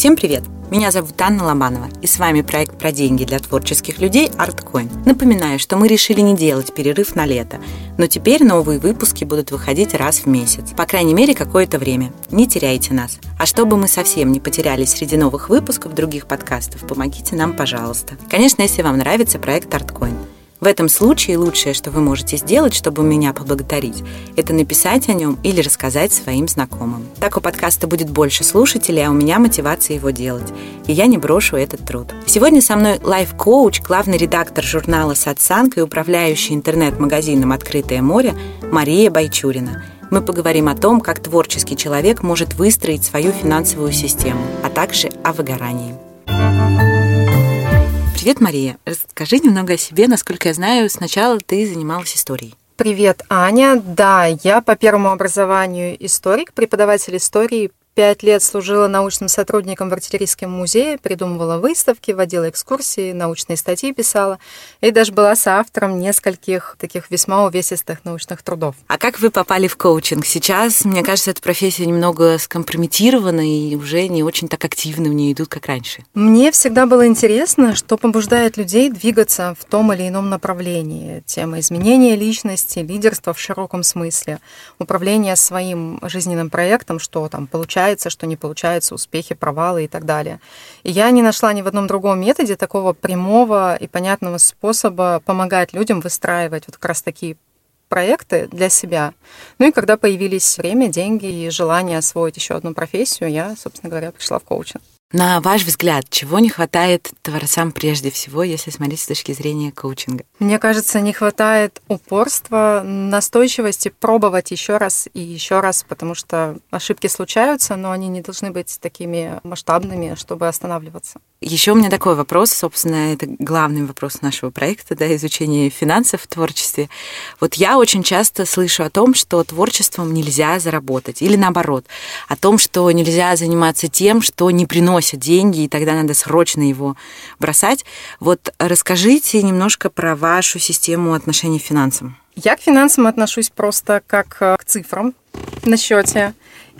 Всем привет! Меня зовут Анна Ломанова, и с вами проект про деньги для творческих людей ArtCoin. Напоминаю, что мы решили не делать перерыв на лето, но теперь новые выпуски будут выходить раз в месяц, по крайней мере какое-то время. Не теряйте нас. А чтобы мы совсем не потерялись среди новых выпусков других подкастов, помогите нам, пожалуйста. Конечно, если вам нравится проект ArtCoin – в этом случае лучшее, что вы можете сделать, чтобы меня поблагодарить, это написать о нем или рассказать своим знакомым. Так у подкаста будет больше слушателей, а у меня мотивация его делать. И я не брошу этот труд. Сегодня со мной лайф-коуч, главный редактор журнала «Сатсанг» и управляющий интернет-магазином «Открытое море» Мария Байчурина. Мы поговорим о том, как творческий человек может выстроить свою финансовую систему, а также о выгорании. Привет, Мария. Расскажи немного о себе. Насколько я знаю, сначала ты занималась историей. Привет, Аня. Да, я по первому образованию историк, преподаватель истории Пять лет служила научным сотрудником в артиллерийском музее, придумывала выставки, водила экскурсии, научные статьи писала и даже была соавтором нескольких таких весьма увесистых научных трудов. А как вы попали в коучинг? Сейчас, мне кажется, эта профессия немного скомпрометирована и уже не очень так активно в ней идут, как раньше. Мне всегда было интересно, что побуждает людей двигаться в том или ином направлении. Тема изменения личности, лидерства в широком смысле, управление своим жизненным проектом, что там получается получается, что не получается, успехи, провалы и так далее. И я не нашла ни в одном другом методе такого прямого и понятного способа помогать людям выстраивать вот как раз такие проекты для себя. Ну и когда появились время, деньги и желание освоить еще одну профессию, я, собственно говоря, пришла в коучинг. На ваш взгляд, чего не хватает творцам прежде всего, если смотреть с точки зрения коучинга? Мне кажется, не хватает упорства, настойчивости пробовать еще раз и еще раз, потому что ошибки случаются, но они не должны быть такими масштабными, чтобы останавливаться. Еще у меня такой вопрос, собственно, это главный вопрос нашего проекта, да, изучение финансов в творчестве. Вот я очень часто слышу о том, что творчеством нельзя заработать, или наоборот, о том, что нельзя заниматься тем, что не приносит деньги, и тогда надо срочно его бросать. Вот расскажите немножко про вашу систему отношений к финансам. Я к финансам отношусь просто как к цифрам на счете.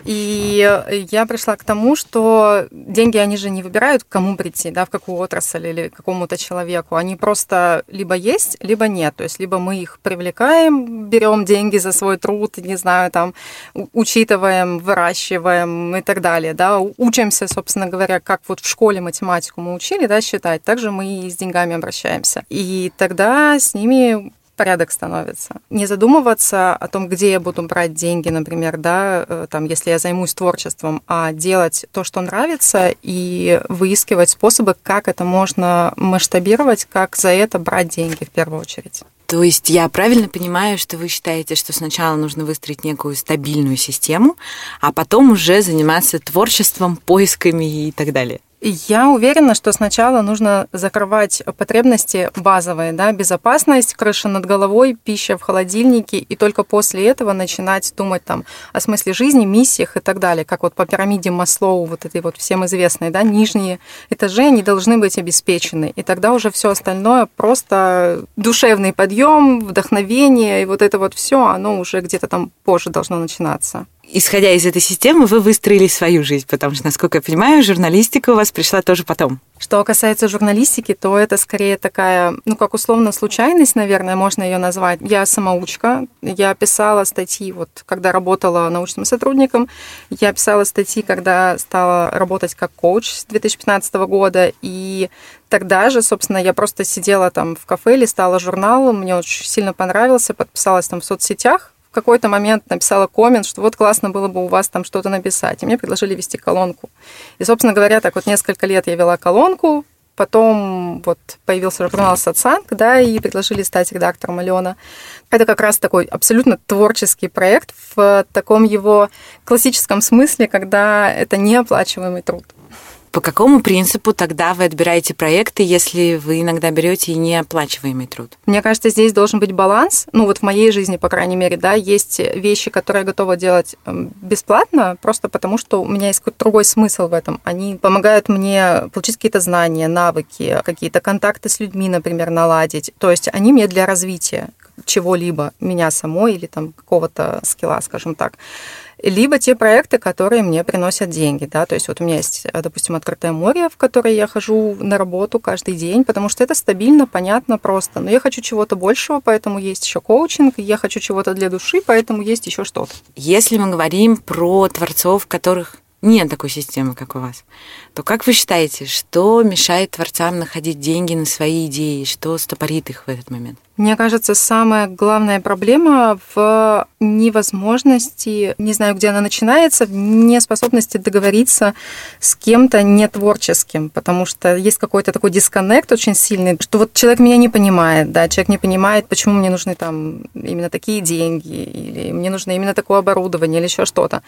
И я пришла к тому, что деньги, они же не выбирают, к кому прийти, да, в какую отрасль или к какому-то человеку. Они просто либо есть, либо нет. То есть либо мы их привлекаем, берем деньги за свой труд, не знаю, там, учитываем, выращиваем и так далее, да, учимся, собственно говоря, как вот в школе математику мы учили, да, считать, также мы и с деньгами обращаемся. И тогда с ними порядок становится. Не задумываться о том, где я буду брать деньги, например, да, э, там, если я займусь творчеством, а делать то, что нравится, и выискивать способы, как это можно масштабировать, как за это брать деньги в первую очередь. То есть я правильно понимаю, что вы считаете, что сначала нужно выстроить некую стабильную систему, а потом уже заниматься творчеством, поисками и так далее? Я уверена, что сначала нужно закрывать потребности базовые, да, безопасность, крыша над головой, пища в холодильнике, и только после этого начинать думать там о смысле жизни, миссиях и так далее, как вот по пирамиде Маслоу, вот этой вот всем известной, да, нижние этажи, они должны быть обеспечены, и тогда уже все остальное просто душевный подъем, вдохновение, и вот это вот все, оно уже где-то там позже должно начинаться исходя из этой системы, вы выстроили свою жизнь, потому что, насколько я понимаю, журналистика у вас пришла тоже потом. Что касается журналистики, то это скорее такая, ну, как условно случайность, наверное, можно ее назвать. Я самоучка, я писала статьи, вот, когда работала научным сотрудником, я писала статьи, когда стала работать как коуч с 2015 года, и тогда же, собственно, я просто сидела там в кафе, листала журнал, мне очень сильно понравился, подписалась там в соцсетях, в какой-то момент написала коммент, что вот классно было бы у вас там что-то написать. И мне предложили вести колонку. И, собственно говоря, так вот несколько лет я вела колонку, потом вот появился журнал «Сатсанг», да, и предложили стать редактором Алена. Это как раз такой абсолютно творческий проект в таком его классическом смысле, когда это неоплачиваемый труд. По какому принципу тогда вы отбираете проекты, если вы иногда берете и неоплачиваемый труд? Мне кажется, здесь должен быть баланс. Ну вот в моей жизни, по крайней мере, да, есть вещи, которые я готова делать эм, бесплатно, просто потому что у меня есть какой-то другой смысл в этом. Они помогают мне получить какие-то знания, навыки, какие-то контакты с людьми, например, наладить. То есть они мне для развития чего-либо, меня самой или там какого-то скилла, скажем так либо те проекты, которые мне приносят деньги, да, то есть вот у меня есть, допустим, открытое море, в которое я хожу на работу каждый день, потому что это стабильно, понятно, просто. Но я хочу чего-то большего, поэтому есть еще коучинг, я хочу чего-то для души, поэтому есть еще что-то. Если мы говорим про творцов, которых нет такой системы, как у вас, то как вы считаете, что мешает творцам находить деньги на свои идеи, что стопорит их в этот момент? Мне кажется, самая главная проблема в невозможности, не знаю, где она начинается, в неспособности договориться с кем-то не творческим, потому что есть какой-то такой дисконнект очень сильный, что вот человек меня не понимает, да, человек не понимает, почему мне нужны там именно такие деньги, или мне нужно именно такое оборудование, или еще что-то.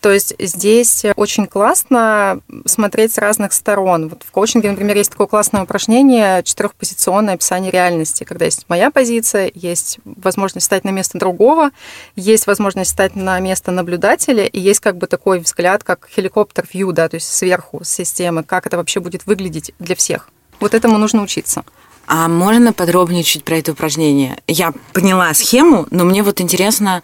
То есть здесь очень классно смотреть с разных сторон. Вот в коучинге, например, есть такое классное упражнение четырехпозиционное описание реальности, когда есть моя позиция, есть возможность стать на место другого, есть возможность стать на место наблюдателя, и есть как бы такой взгляд, как хеликоптер-вью, да, то есть сверху системы, как это вообще будет выглядеть для всех. Вот этому нужно учиться. А можно подробнее чуть про это упражнение? Я поняла схему, но мне вот интересно,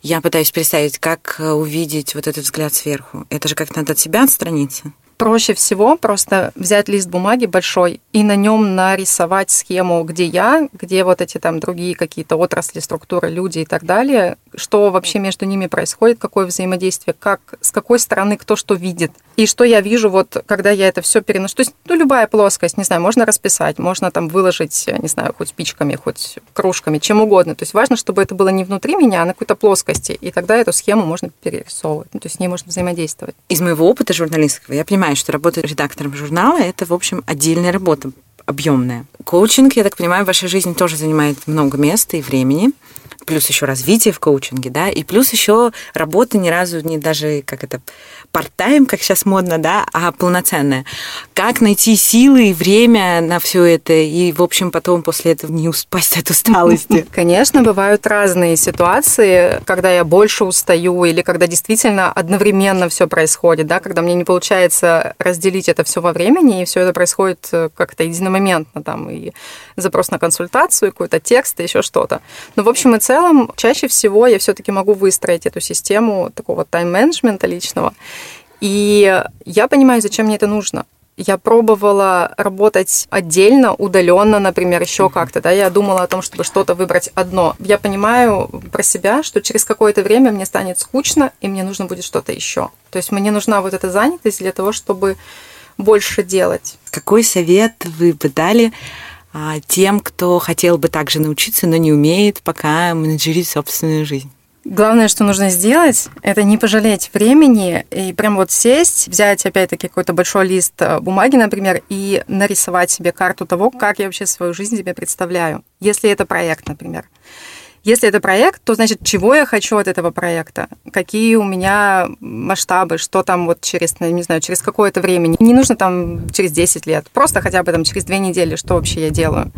я пытаюсь представить, как увидеть вот этот взгляд сверху. Это же как надо от себя отстраниться? Проще всего просто взять лист бумаги большой и на нем нарисовать схему, где я, где вот эти там другие какие-то отрасли, структуры, люди и так далее, что вообще между ними происходит, какое взаимодействие, как, с какой стороны кто что видит. И что я вижу, вот когда я это все переношу. То есть, ну, любая плоскость, не знаю, можно расписать, можно там выложить, не знаю, хоть спичками, хоть кружками, чем угодно. То есть важно, чтобы это было не внутри меня, а на какой-то плоскости. И тогда эту схему можно перерисовывать. Ну, то есть с ней можно взаимодействовать. Из моего опыта журналистского я понимаю, понимаю, что работа редактором журнала – это, в общем, отдельная работа, объемная. Коучинг, я так понимаю, в вашей жизни тоже занимает много места и времени плюс еще развитие в коучинге, да, и плюс еще работа ни разу не даже, как это, part-time, как сейчас модно, да, а полноценная. Как найти силы и время на все это, и, в общем, потом после этого не упасть от усталости? Конечно, бывают разные ситуации, когда я больше устаю, или когда действительно одновременно все происходит, да, когда мне не получается разделить это все во времени, и все это происходит э, как-то единомоментно, там, и запрос на консультацию, какой-то текст, и еще что-то. Но, в общем и целом, чаще всего я все-таки могу выстроить эту систему такого тайм-менеджмента личного. И я понимаю, зачем мне это нужно. Я пробовала работать отдельно, удаленно, например, еще как-то, да, я думала о том, чтобы что-то выбрать одно. Я понимаю про себя, что через какое-то время мне станет скучно, и мне нужно будет что-то еще. То есть мне нужна вот эта занятость для того, чтобы больше делать. Какой совет вы бы дали а, тем, кто хотел бы также научиться, но не умеет пока менеджерить собственную жизнь? Главное, что нужно сделать, это не пожалеть времени и прям вот сесть, взять опять-таки какой-то большой лист э, бумаги, например, и нарисовать себе карту того, как я вообще свою жизнь себе представляю. Если это проект, например. Если это проект, то значит, чего я хочу от этого проекта? Какие у меня масштабы, что там вот через, не знаю, через какое-то время. Не нужно там через 10 лет, просто хотя бы там через две недели, что вообще я делаю.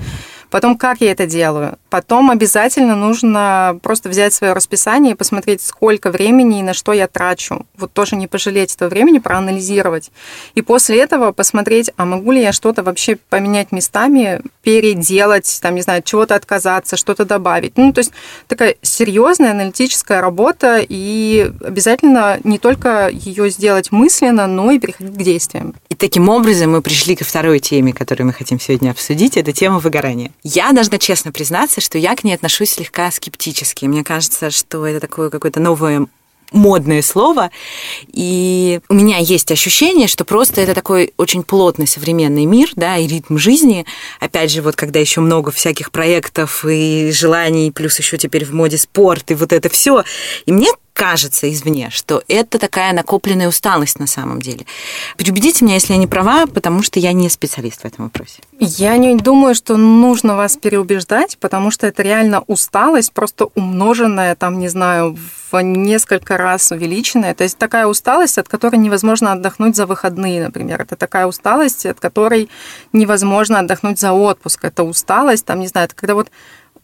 Потом, как я это делаю? Потом обязательно нужно просто взять свое расписание и посмотреть, сколько времени и на что я трачу. Вот тоже не пожалеть этого времени, проанализировать. И после этого посмотреть, а могу ли я что-то вообще поменять местами, переделать, там, не знаю, чего-то отказаться, что-то добавить. Ну, то есть такая серьезная аналитическая работа, и обязательно не только ее сделать мысленно, но и переходить к действиям. И таким образом мы пришли ко второй теме, которую мы хотим сегодня обсудить. Это тема выгорания. Я должна честно признаться, что я к ней отношусь слегка скептически. Мне кажется, что это такое какое-то новое модное слово. И у меня есть ощущение, что просто это такой очень плотный современный мир, да, и ритм жизни. Опять же, вот когда еще много всяких проектов и желаний, плюс еще теперь в моде спорт и вот это все. И мне кажется извне, что это такая накопленная усталость на самом деле. Переубедите меня, если я не права, потому что я не специалист в этом вопросе. Я не думаю, что нужно вас переубеждать, потому что это реально усталость, просто умноженная, там, не знаю, в несколько раз увеличенная. То есть такая усталость, от которой невозможно отдохнуть за выходные, например. Это такая усталость, от которой невозможно отдохнуть за отпуск. Это усталость, там, не знаю, это когда вот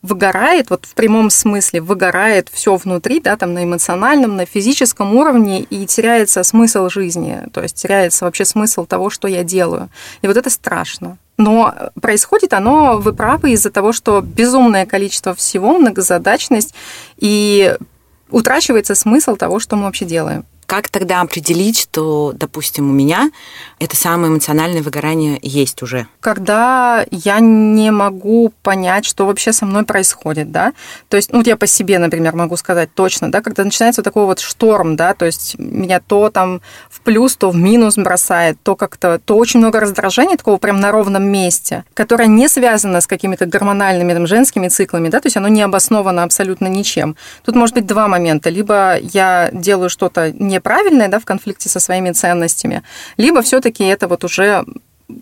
выгорает, вот в прямом смысле выгорает все внутри, да, там на эмоциональном, на физическом уровне, и теряется смысл жизни, то есть теряется вообще смысл того, что я делаю. И вот это страшно. Но происходит оно, вы правы, из-за того, что безумное количество всего, многозадачность, и утрачивается смысл того, что мы вообще делаем. Как тогда определить, что, допустим, у меня это самое эмоциональное выгорание есть уже? Когда я не могу понять, что вообще со мной происходит, да, то есть, ну, вот я по себе, например, могу сказать точно, да, когда начинается вот такой вот шторм, да, то есть меня то там в плюс, то в минус бросает, то как-то, то очень много раздражения такого прям на ровном месте, которое не связано с какими-то гормональными там женскими циклами, да, то есть оно не обосновано абсолютно ничем. Тут может быть два момента. Либо я делаю что-то неправильное, да, в конфликте со своими ценностями, либо все-таки это вот уже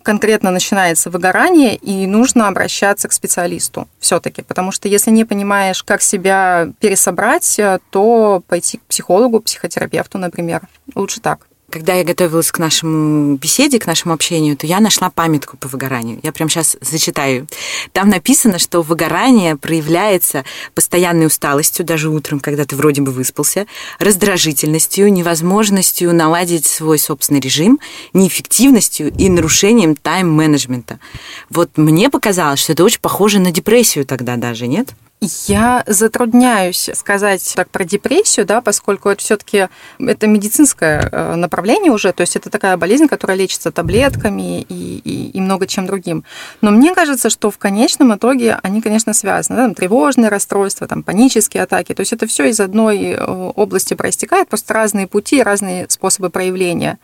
конкретно начинается выгорание, и нужно обращаться к специалисту все-таки, потому что если не понимаешь, как себя пересобрать, то пойти к психологу, психотерапевту, например. Лучше так когда я готовилась к нашему беседе, к нашему общению, то я нашла памятку по выгоранию. Я прямо сейчас зачитаю. Там написано, что выгорание проявляется постоянной усталостью, даже утром, когда ты вроде бы выспался, раздражительностью, невозможностью наладить свой собственный режим, неэффективностью и нарушением тайм-менеджмента. Вот мне показалось, что это очень похоже на депрессию тогда даже, нет? Я затрудняюсь сказать так про депрессию, да, поскольку это все-таки это медицинское э, направление уже, то есть это такая болезнь, которая лечится таблетками и, и, и много чем другим. Но мне кажется, что в конечном итоге они, конечно, связаны. Да, там, тревожные расстройства, там, панические атаки. То есть это все из одной э, области проистекает, просто разные пути, разные способы проявления.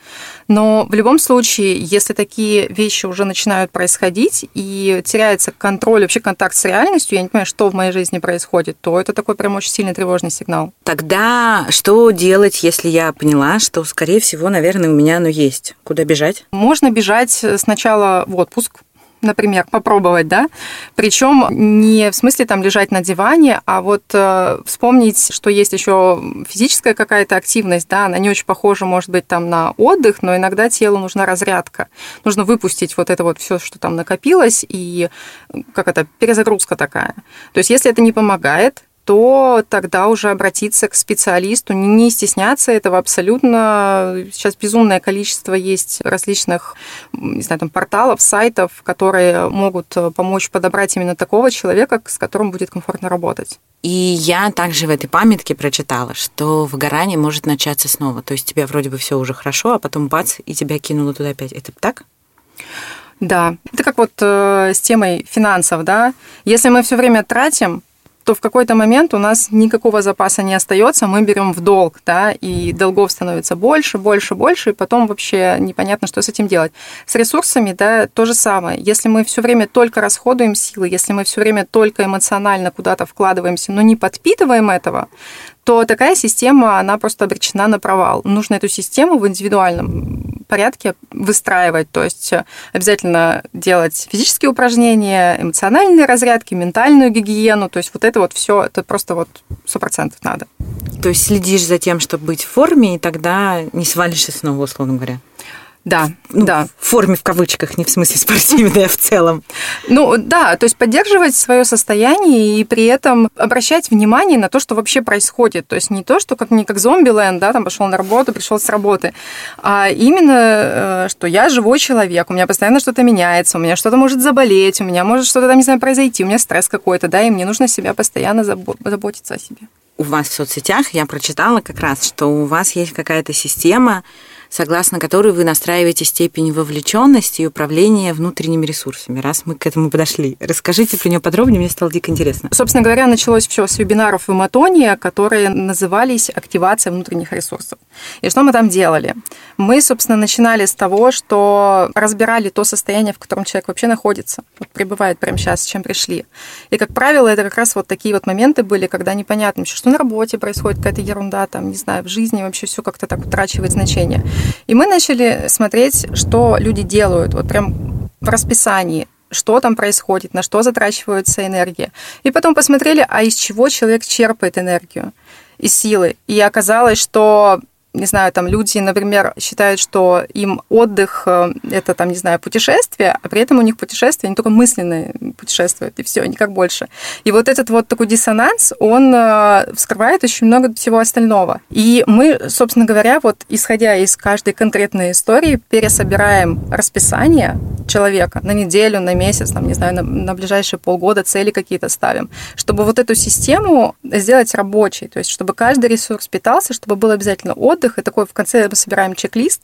Но в любом случае, если такие вещи уже начинают происходить и теряется контроль, вообще контакт с реальностью, я не понимаю, что в моей жизни жизни происходит, то это такой прям очень сильный тревожный сигнал. Тогда что делать, если я поняла, что, скорее всего, наверное, у меня оно есть? Куда бежать? Можно бежать сначала в отпуск, например, попробовать, да, причем не в смысле там лежать на диване, а вот э, вспомнить, что есть еще физическая какая-то активность, да, она не очень похожа, может быть, там на отдых, но иногда телу нужна разрядка, нужно выпустить вот это вот все, что там накопилось, и как это, перезагрузка такая. То есть, если это не помогает, то тогда уже обратиться к специалисту, не стесняться этого абсолютно. Сейчас безумное количество есть различных, не знаю, там, порталов, сайтов, которые могут помочь подобрать именно такого человека, с которым будет комфортно работать. И я также в этой памятке прочитала, что выгорание может начаться снова. То есть тебе вроде бы все уже хорошо, а потом бац, и тебя кинуло туда опять. Это так? Да, это как вот э, с темой финансов, да. Если мы все время тратим, то в какой-то момент у нас никакого запаса не остается, мы берем в долг, да, и долгов становится больше, больше, больше, и потом вообще непонятно, что с этим делать. С ресурсами, да, то же самое. Если мы все время только расходуем силы, если мы все время только эмоционально куда-то вкладываемся, но не подпитываем этого, то такая система, она просто обречена на провал. Нужно эту систему в индивидуальном порядке выстраивать, то есть э, обязательно делать физические упражнения, эмоциональные разрядки, ментальную гигиену, то есть вот это вот все, это просто вот сто процентов надо. То есть следишь за тем, чтобы быть в форме, и тогда не свалишься снова, условно говоря. Да, ну, да. В форме в кавычках, не в смысле спортивной, а в целом. Ну да, то есть поддерживать свое состояние и при этом обращать внимание на то, что вообще происходит. То есть не то, что как не как зомби-ленд, да, там пошел на работу, пришел с работы, а именно, э, что я живой человек, у меня постоянно что-то меняется, у меня что-то может заболеть, у меня может что-то там, не знаю, произойти, у меня стресс какой-то, да, и мне нужно себя постоянно заботиться о себе. У вас в соцсетях я прочитала как раз, что у вас есть какая-то система, согласно которой вы настраиваете степень вовлеченности и управления внутренними ресурсами. Раз мы к этому подошли, расскажите про нее подробнее, мне стало дико интересно. Собственно говоря, началось все с вебинаров в Матоне, которые назывались «Активация внутренних ресурсов». И что мы там делали? Мы, собственно, начинали с того, что разбирали то состояние, в котором человек вообще находится, вот пребывает прямо сейчас, с чем пришли. И, как правило, это как раз вот такие вот моменты были, когда непонятно, что на работе происходит какая-то ерунда, там, не знаю, в жизни вообще все как-то так утрачивает значение. И мы начали смотреть, что люди делают, вот прям в расписании, что там происходит, на что затрачивается энергия. И потом посмотрели, а из чего человек черпает энергию, из силы. И оказалось, что не знаю, там люди, например, считают, что им отдых э, это там, не знаю, путешествие, а при этом у них путешествие, они только мысленные путешествуют, и все, никак больше. И вот этот вот такой диссонанс, он э, вскрывает очень много всего остального. И мы, собственно говоря, вот исходя из каждой конкретной истории, пересобираем расписание человека на неделю, на месяц, там, не знаю, на, на ближайшие полгода цели какие-то ставим, чтобы вот эту систему сделать рабочей, то есть чтобы каждый ресурс питался, чтобы был обязательно отдых, и такой в конце мы собираем чек-лист,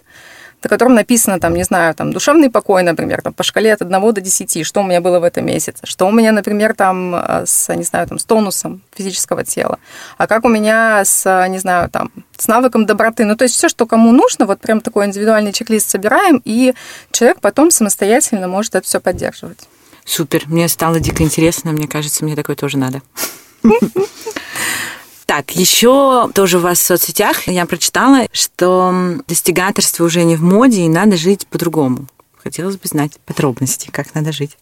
на котором написано, там, не знаю, там, душевный покой, например, там, по шкале от 1 до 10, что у меня было в этом месяце, что у меня, например, там, э, с, не знаю, там, с тонусом физического тела, а как у меня с, не знаю, там, с навыком доброты. Ну, то есть все, что кому нужно, вот прям такой индивидуальный чек-лист собираем, и человек потом самостоятельно может это все поддерживать. Супер, мне стало дико интересно, мне кажется, мне такое тоже надо. Так, еще тоже у вас в соцсетях я прочитала, что достигаторство уже не в моде, и надо жить по-другому. Хотелось бы знать подробности, как надо жить.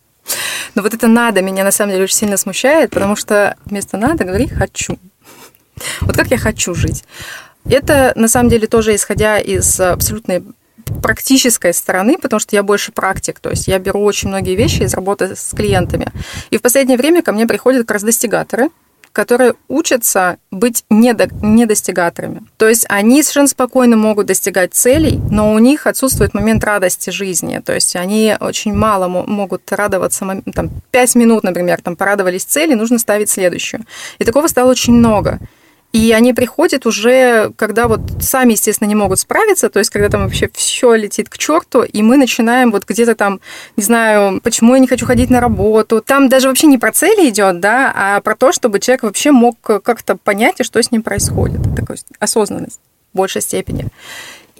Но вот это «надо» меня на самом деле очень сильно смущает, потому что вместо «надо» говори «хочу». Вот как я хочу жить. Это, на самом деле, тоже исходя из абсолютной практической стороны, потому что я больше практик, то есть я беру очень многие вещи из работы с клиентами. И в последнее время ко мне приходят как раз достигаторы, которые учатся быть недо, недостигаторами. То есть они совершенно спокойно могут достигать целей, но у них отсутствует момент радости жизни. То есть они очень мало могут радоваться, там, 5 минут, например, там порадовались цели, нужно ставить следующую. И такого стало очень много. И они приходят уже, когда вот сами, естественно, не могут справиться, то есть когда там вообще все летит к черту, и мы начинаем вот где-то там, не знаю, почему я не хочу ходить на работу. Там даже вообще не про цели идет, да, а про то, чтобы человек вообще мог как-то понять, что с ним происходит. Такая осознанность в большей степени.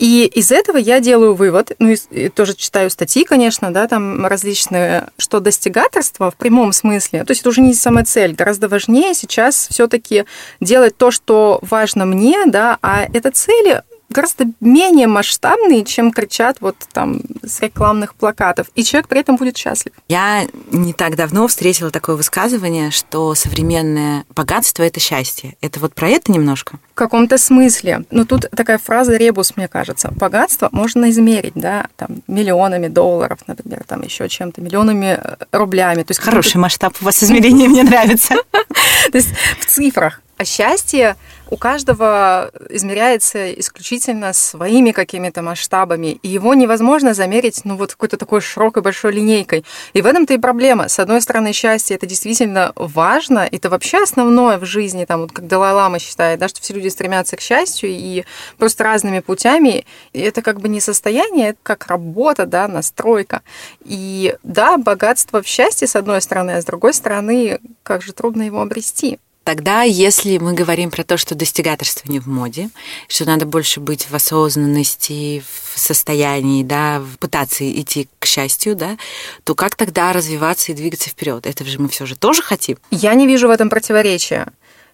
И из этого я делаю вывод, ну и тоже читаю статьи, конечно, да, там различные, что достигаторство в прямом смысле, то есть это уже не самая цель, гораздо важнее сейчас все-таки делать то, что важно мне, да, а эта цель гораздо менее масштабные, чем кричат вот там с рекламных плакатов. И человек при этом будет счастлив. Я не так давно встретила такое высказывание, что современное богатство – это счастье. Это вот про это немножко? В каком-то смысле. Но тут такая фраза ребус, мне кажется. Богатство можно измерить, да, там, миллионами долларов, например, там еще чем-то, миллионами э, рублями. То есть Хороший масштаб у вас измерения, мне нравится. То есть в цифрах. А счастье у каждого измеряется исключительно своими какими-то масштабами, и его невозможно замерить, ну, вот какой-то такой широкой большой линейкой. И в этом-то и проблема. С одной стороны, счастье это действительно важно, это вообще основное в жизни, там, вот как Далай-Лама считает, да, что все люди стремятся к счастью и просто разными путями. И это как бы не состояние, это как работа, да, настройка. И да, богатство в счастье, с одной стороны, а с другой стороны, как же трудно его обрести. Тогда, если мы говорим про то, что достигаторство не в моде, что надо больше быть в осознанности, в состоянии, да, пытаться идти к счастью, да, то как тогда развиваться и двигаться вперед? Это же мы все же тоже хотим. Я не вижу в этом противоречия.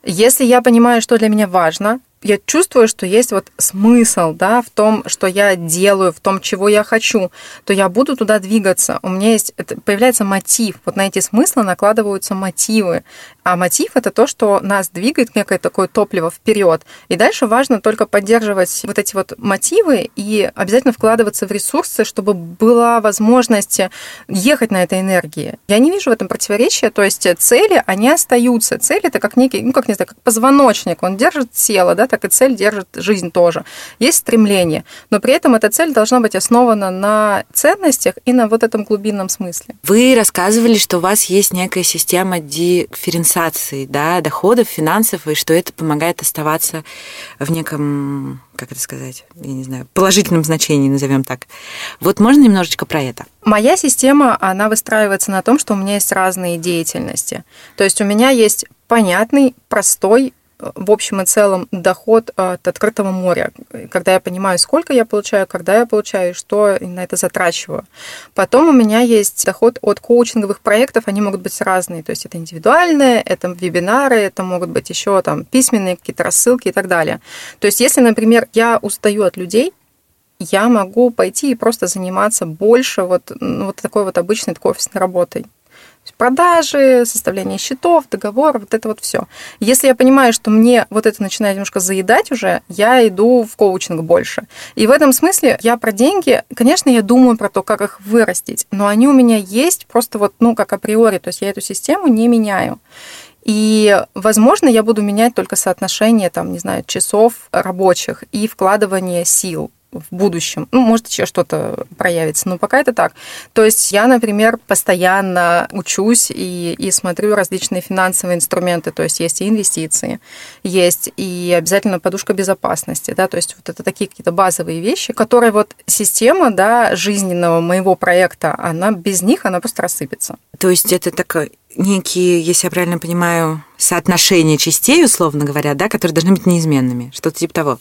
Если я понимаю, что для меня важно, я чувствую, что есть вот смысл, да, в том, что я делаю, в том, чего я хочу, то я буду туда двигаться. У меня есть, это, появляется мотив. Вот на эти смыслы накладываются мотивы. А мотив это то, что нас двигает некое такое топливо вперед. И дальше важно только поддерживать вот эти вот мотивы и обязательно вкладываться в ресурсы, чтобы была возможность ехать на этой энергии. Я не вижу в этом противоречия. То есть цели, они остаются. Цели это как некий, ну как не знаю, как позвоночник. Он держит тело, да, так и цель держит жизнь тоже. Есть стремление, но при этом эта цель должна быть основана на ценностях и на вот этом глубинном смысле. Вы рассказывали, что у вас есть некая система дифференциации да, доходов, финансов, и что это помогает оставаться в неком как это сказать, я не знаю, положительном значении, назовем так. Вот можно немножечко про это? Моя система, она выстраивается на том, что у меня есть разные деятельности. То есть у меня есть понятный, простой в общем и целом доход от открытого моря, когда я понимаю, сколько я получаю, когда я получаю, что на это затрачиваю. Потом у меня есть доход от коучинговых проектов, они могут быть разные, то есть это индивидуальные, это вебинары, это могут быть еще там письменные какие-то рассылки и так далее. То есть если, например, я устаю от людей, я могу пойти и просто заниматься больше вот, ну, вот такой вот обычной такой офисной работой продажи, составление счетов, договор, вот это вот все. Если я понимаю, что мне вот это начинает немножко заедать уже, я иду в коучинг больше. И в этом смысле я про деньги, конечно, я думаю про то, как их вырастить, но они у меня есть просто вот, ну, как априори, то есть я эту систему не меняю. И, возможно, я буду менять только соотношение, там, не знаю, часов рабочих и вкладывание сил в будущем. Ну, может, еще что-то проявится, но пока это так. То есть я, например, постоянно учусь и, и смотрю различные финансовые инструменты, то есть есть и инвестиции, есть и обязательно подушка безопасности, да, то есть вот это такие какие-то базовые вещи, которые вот система, да, жизненного моего проекта, она без них, она просто рассыпется. То есть это такой некие, если я правильно понимаю, соотношения частей, условно говоря, да, которые должны быть неизменными, что-то типа того.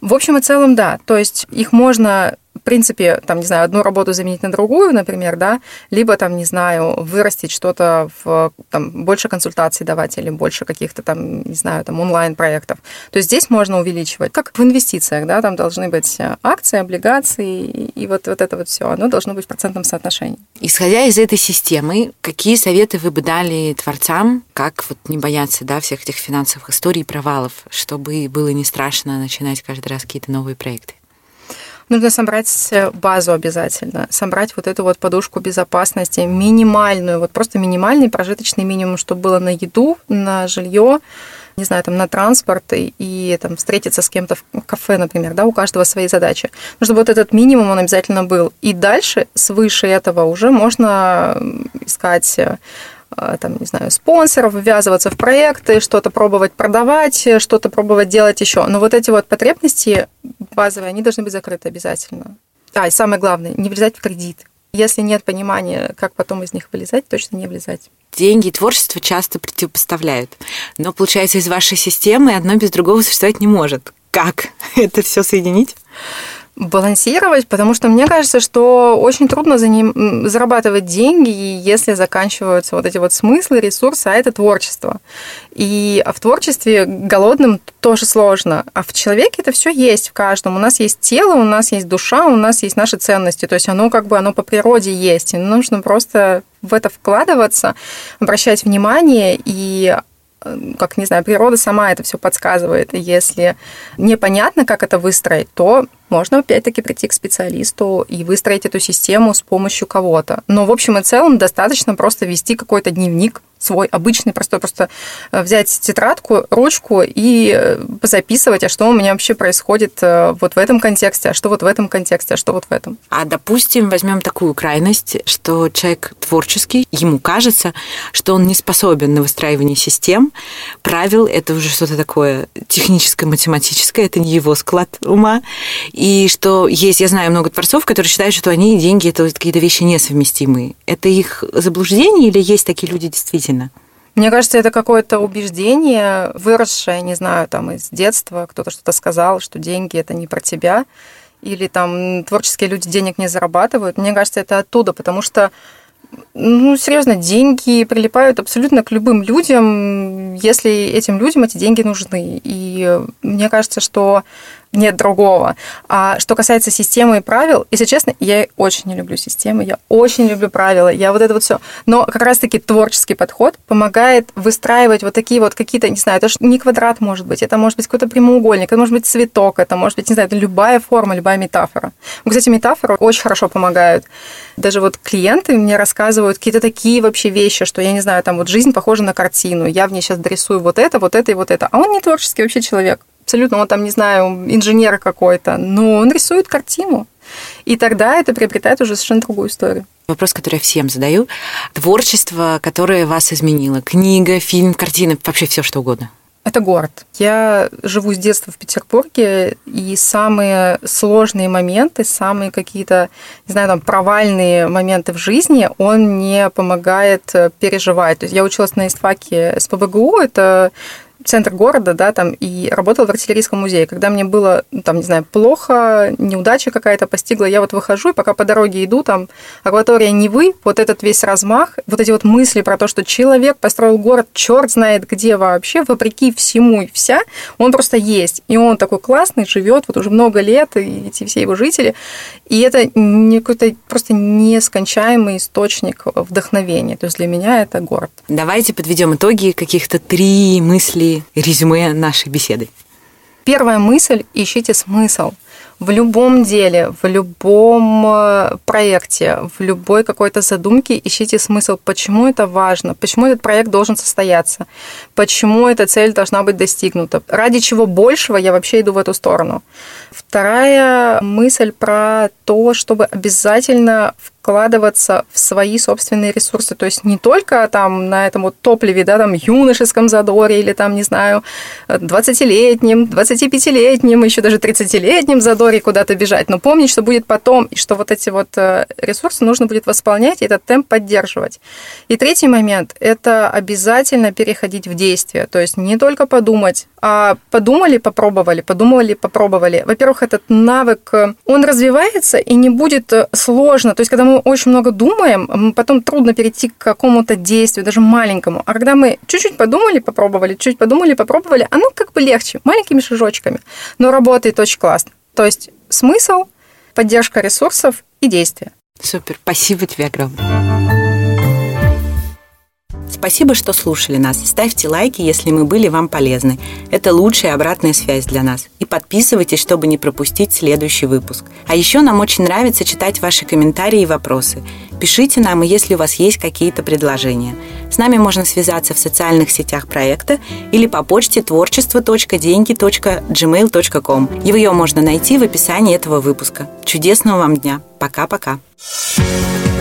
В общем и целом, да. То есть их можно в принципе, там, не знаю, одну работу заменить на другую, например, да, либо там, не знаю, вырастить что-то в, там, больше консультаций давать или больше каких-то там, не знаю, там, онлайн-проектов. То есть здесь можно увеличивать, как в инвестициях, да, там должны быть акции, облигации, и вот, вот это вот все, оно должно быть в процентном соотношении. Исходя из этой системы, какие советы вы бы дали творцам, как вот не бояться, да, всех этих финансовых историй и провалов, чтобы было не страшно начинать каждый раз какие-то новые проекты? Нужно собрать базу обязательно, собрать вот эту вот подушку безопасности минимальную, вот просто минимальный прожиточный минимум, чтобы было на еду, на жилье, не знаю, там, на транспорт и, и там, встретиться с кем-то в кафе, например, да, у каждого свои задачи. Но чтобы вот этот минимум, он обязательно был. И дальше, свыше этого, уже можно искать Э, там, не знаю, спонсоров, ввязываться в проекты, что-то пробовать продавать, что-то пробовать делать еще. Но вот эти вот потребности базовые, они должны быть закрыты обязательно. А, и самое главное, не влезать в кредит. Если нет понимания, как потом из них вылезать, точно не влезать. Деньги и творчество часто противопоставляют. Но, получается, из вашей системы одно без другого существовать не может. Как это все соединить? Балансировать, потому что мне кажется, что очень трудно за ним зарабатывать деньги, если заканчиваются вот эти вот смыслы, ресурсы, а это творчество. И в творчестве голодным тоже сложно, а в человеке это все есть в каждом. У нас есть тело, у нас есть душа, у нас есть наши ценности, то есть оно как бы оно по природе есть, и нужно просто в это вкладываться, обращать внимание и как, не знаю, природа сама это все подсказывает. Если непонятно, как это выстроить, то можно опять-таки прийти к специалисту и выстроить эту систему с помощью кого-то. Но в общем и целом достаточно просто вести какой-то дневник свой обычный, простой, просто э, взять тетрадку, ручку и э, записывать, а что у меня вообще происходит э, вот в этом контексте, а что вот в этом контексте, а что вот в этом. А допустим, возьмем такую крайность, что человек творческий, ему кажется, что он не способен на выстраивание систем, правил, это уже что-то такое техническое, математическое, это не его склад ума, что есть, я знаю много творцов, которые считают, что они и деньги это какие-то вещи несовместимые. Это их заблуждение или есть такие люди действительно? Мне кажется, это какое-то убеждение, выросшее, не знаю, там из детства, кто-то что-то сказал, что деньги это не про тебя, или там творческие люди денег не зарабатывают. Мне кажется, это оттуда, потому что ну, серьезно, деньги прилипают абсолютно к любым людям, если этим людям эти деньги нужны. И мне кажется, что нет другого. А что касается системы и правил, если честно, я очень не люблю системы, я очень люблю правила, я вот это вот все. Но как раз-таки творческий подход помогает выстраивать вот такие вот какие-то, не знаю, это же не квадрат может быть, это может быть какой-то прямоугольник, это может быть цветок, это может быть, не знаю, это любая форма, любая метафора. Кстати, метафоры очень хорошо помогают. Даже вот клиенты мне рассказывают какие-то такие вообще вещи, что я не знаю, там вот жизнь похожа на картину, я в ней сейчас дорисую вот это, вот это и вот это. А он не творческий вообще человек абсолютно, он там, не знаю, инженер какой-то, но он рисует картину. И тогда это приобретает уже совершенно другую историю. Вопрос, который я всем задаю. Творчество, которое вас изменило. Книга, фильм, картина, вообще все что угодно. Это город. Я живу с детства в Петербурге, и самые сложные моменты, самые какие-то, не знаю, там, провальные моменты в жизни, он мне помогает переживать. То есть я училась на истфаке СПБГУ, это центр города, да, там, и работала в артиллерийском музее. Когда мне было, ну, там, не знаю, плохо, неудача какая-то постигла, я вот выхожу, и пока по дороге иду, там, акватория Невы, вот этот весь размах, вот эти вот мысли про то, что человек построил город, черт знает где вообще, вопреки всему и вся, он просто есть. И он такой классный, живет вот уже много лет, и эти все его жители. И это не какой-то просто нескончаемый источник вдохновения. То есть для меня это город. Давайте подведем итоги каких-то три мысли, резюме нашей беседы. Первая мысль – ищите смысл в любом деле, в любом э, проекте, в любой какой-то задумке ищите смысл, почему это важно, почему этот проект должен состояться, почему эта цель должна быть достигнута, ради чего большего я вообще иду в эту сторону. Вторая мысль про то, чтобы обязательно вкладываться в свои собственные ресурсы. То есть не только там на этом вот топливе, да, там юношеском задоре или там, не знаю, 20-летнем, 25-летнем, еще даже 30-летнем задоре куда-то бежать, но помнить, что будет потом, и что вот эти вот э, ресурсы нужно будет восполнять и этот темп поддерживать. И третий момент – это обязательно переходить в действие. То есть не только подумать, а подумали, попробовали, подумали, попробовали. Во-первых, этот навык, э, он развивается и не будет э, сложно. То есть когда мы очень много думаем, потом трудно перейти к какому-то действию, даже маленькому. А когда мы чуть-чуть подумали, попробовали, чуть подумали, попробовали, оно как бы легче, маленькими шажочками, но работает очень классно. То есть смысл, поддержка ресурсов и действия. Супер, спасибо тебе огромное. Спасибо, что слушали нас. Ставьте лайки, если мы были вам полезны. Это лучшая обратная связь для нас. И подписывайтесь, чтобы не пропустить следующий выпуск. А еще нам очень нравится читать ваши комментарии и вопросы. Пишите нам, если у вас есть какие-то предложения. С нами можно связаться в социальных сетях проекта или по почте творчество.деньги.gmail.com. Ее можно найти в описании этого выпуска. Чудесного вам дня. Пока-пока. thank you